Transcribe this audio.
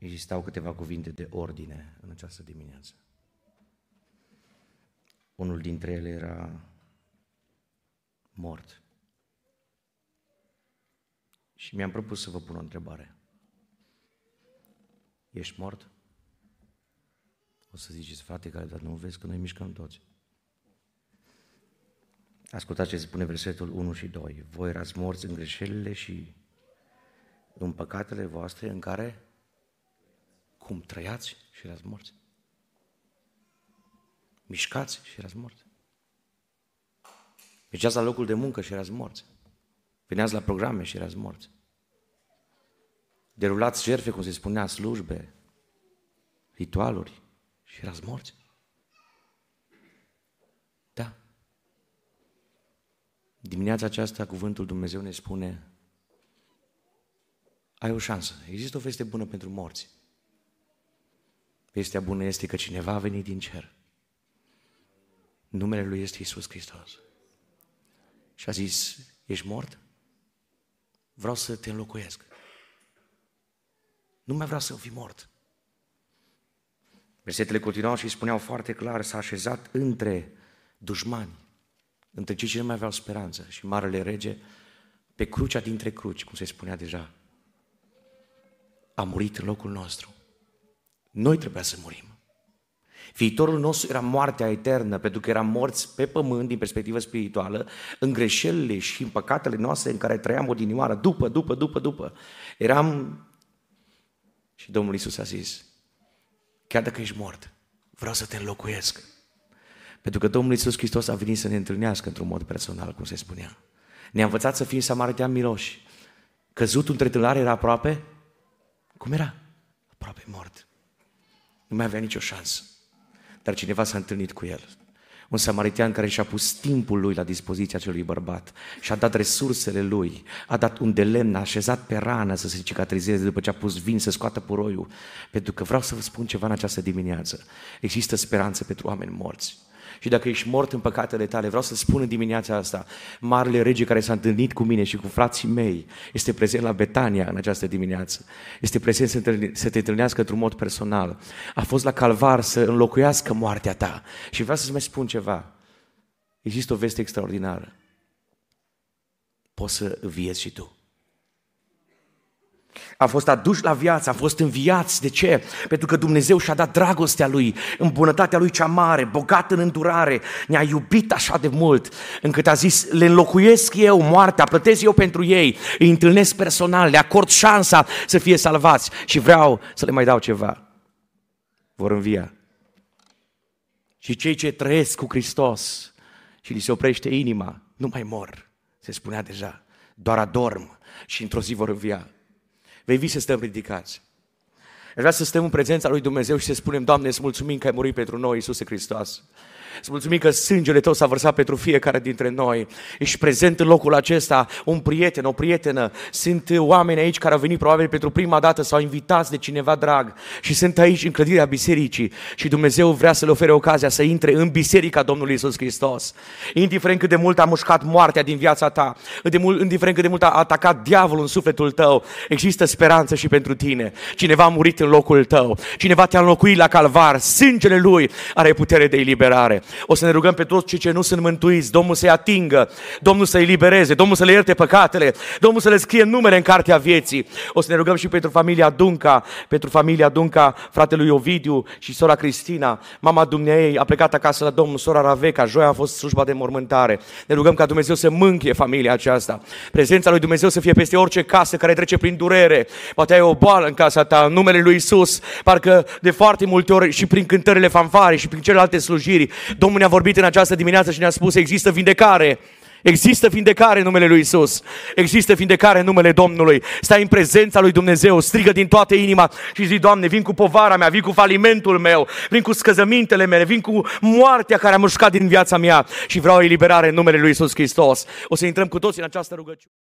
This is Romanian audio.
existau câteva cuvinte de ordine în această dimineață. Unul dintre ele era mort. Și mi-am propus să vă pun o întrebare. Ești mort? O să ziceți, frate, care dar nu vezi că noi mișcăm toți. Ascultați ce spune versetul 1 și 2. Voi erați morți în greșelile și în păcatele voastre în care cum trăiați și erați morți. Mișcați și erați morți. Mergeați la locul de muncă și erați morți. Veneați la programe și erați morți. Derulați jertfe, cum se spunea, slujbe, ritualuri și erați morți. Da. Dimineața aceasta cuvântul Dumnezeu ne spune ai o șansă. Există o veste bună pentru morți. Vestea bună este că cineva a venit din cer. Numele Lui este Isus Hristos. Și a zis, ești mort? Vreau să te înlocuiesc. Nu mai vreau să fii mort. Versetele continuau și spuneau foarte clar, s-a așezat între dușmani, între cei ce nu mai aveau speranță. Și Marele Rege, pe crucea dintre cruci, cum se spunea deja, a murit în locul nostru. Noi trebuia să murim. Viitorul nostru era moartea eternă, pentru că eram morți pe pământ din perspectivă spirituală, în greșelile și în păcatele noastre în care trăiam odinioară, după, după, după, după. Eram... Și Domnul Isus a zis, chiar dacă ești mort, vreau să te înlocuiesc. Pentru că Domnul Isus Hristos a venit să ne întâlnească într-un mod personal, cum se spunea. Ne-a învățat să fim samariteani miloși. Căzutul între tâlare era aproape, cum era? Aproape mort. Nu mai avea nicio șansă. Dar cineva s-a întâlnit cu el. Un samaritean care și-a pus timpul lui la dispoziția acelui bărbat și a dat resursele lui, a dat un de lemn, a așezat pe rană să se cicatrizeze după ce a pus vin să scoată puroiul. Pentru că vreau să vă spun ceva în această dimineață. Există speranță pentru oameni morți. Și dacă ești mort în păcatele tale, vreau să spun în dimineața asta, Marele Rege care s-a întâlnit cu mine și cu frații mei, este prezent la Betania în această dimineață. Este prezent să te întâlnească într-un mod personal. A fost la Calvar să înlocuiască moartea ta. Și vreau să-ți mai spun ceva. Există o veste extraordinară. Poți să viezi și tu a fost aduși la viață, a fost înviați. De ce? Pentru că Dumnezeu și-a dat dragostea Lui, în bunătatea Lui cea mare, bogat în îndurare, ne-a iubit așa de mult, încât a zis, le înlocuiesc eu moartea, plătesc eu pentru ei, îi întâlnesc personal, le acord șansa să fie salvați și vreau să le mai dau ceva. Vor învia. Și cei ce trăiesc cu Hristos și li se oprește inima, nu mai mor, se spunea deja, doar adorm și într-o zi vor învia. Vei vi să stăm ridicați. Aș vrea să stăm în prezența lui Dumnezeu și să spunem, Doamne, îți mulțumim că ai murit pentru noi, Iisuse Hristos. Îți mulțumim că sângele tău s-a vărsat pentru fiecare dintre noi. Ești prezent în locul acesta, un prieten, o prietenă. Sunt oameni aici care au venit probabil pentru prima dată sau invitați de cineva drag și sunt aici în clădirea bisericii și Dumnezeu vrea să le ofere ocazia să intre în biserica Domnului Isus Hristos. Indiferent cât de mult a mușcat moartea din viața ta, indiferent cât de mult a atacat diavolul în sufletul tău, există speranță și pentru tine. Cineva a murit în locul tău, cineva te-a înlocuit la calvar, sângele lui are putere de eliberare. O să ne rugăm pe toți cei ce nu sunt mântuiți, Domnul să-i atingă, Domnul să-i libereze, Domnul să le ierte păcatele, Domnul să le scrie numere în cartea vieții. O să ne rugăm și pentru familia Dunca, pentru familia Dunca, fratelui Ovidiu și sora Cristina, mama dumneei a plecat acasă la Domnul, sora Raveca, joia a fost slujba de mormântare. Ne rugăm ca Dumnezeu să mânchie familia aceasta. Prezența lui Dumnezeu să fie peste orice casă care trece prin durere. Poate ai o boală în casa ta, în numele lui Isus, parcă de foarte multe ori și prin cântările fanfare și prin celelalte slujiri, Domnul ne-a vorbit în această dimineață și ne-a spus există vindecare. Există vindecare în numele lui Isus. Există vindecare în numele Domnului. Stai în prezența lui Dumnezeu, strigă din toată inima și zi, Doamne, vin cu povara mea, vin cu falimentul meu, vin cu scăzămintele mele, vin cu moartea care a mușcat din viața mea și vreau eliberare în numele lui Isus Hristos. O să intrăm cu toți în această rugăciune.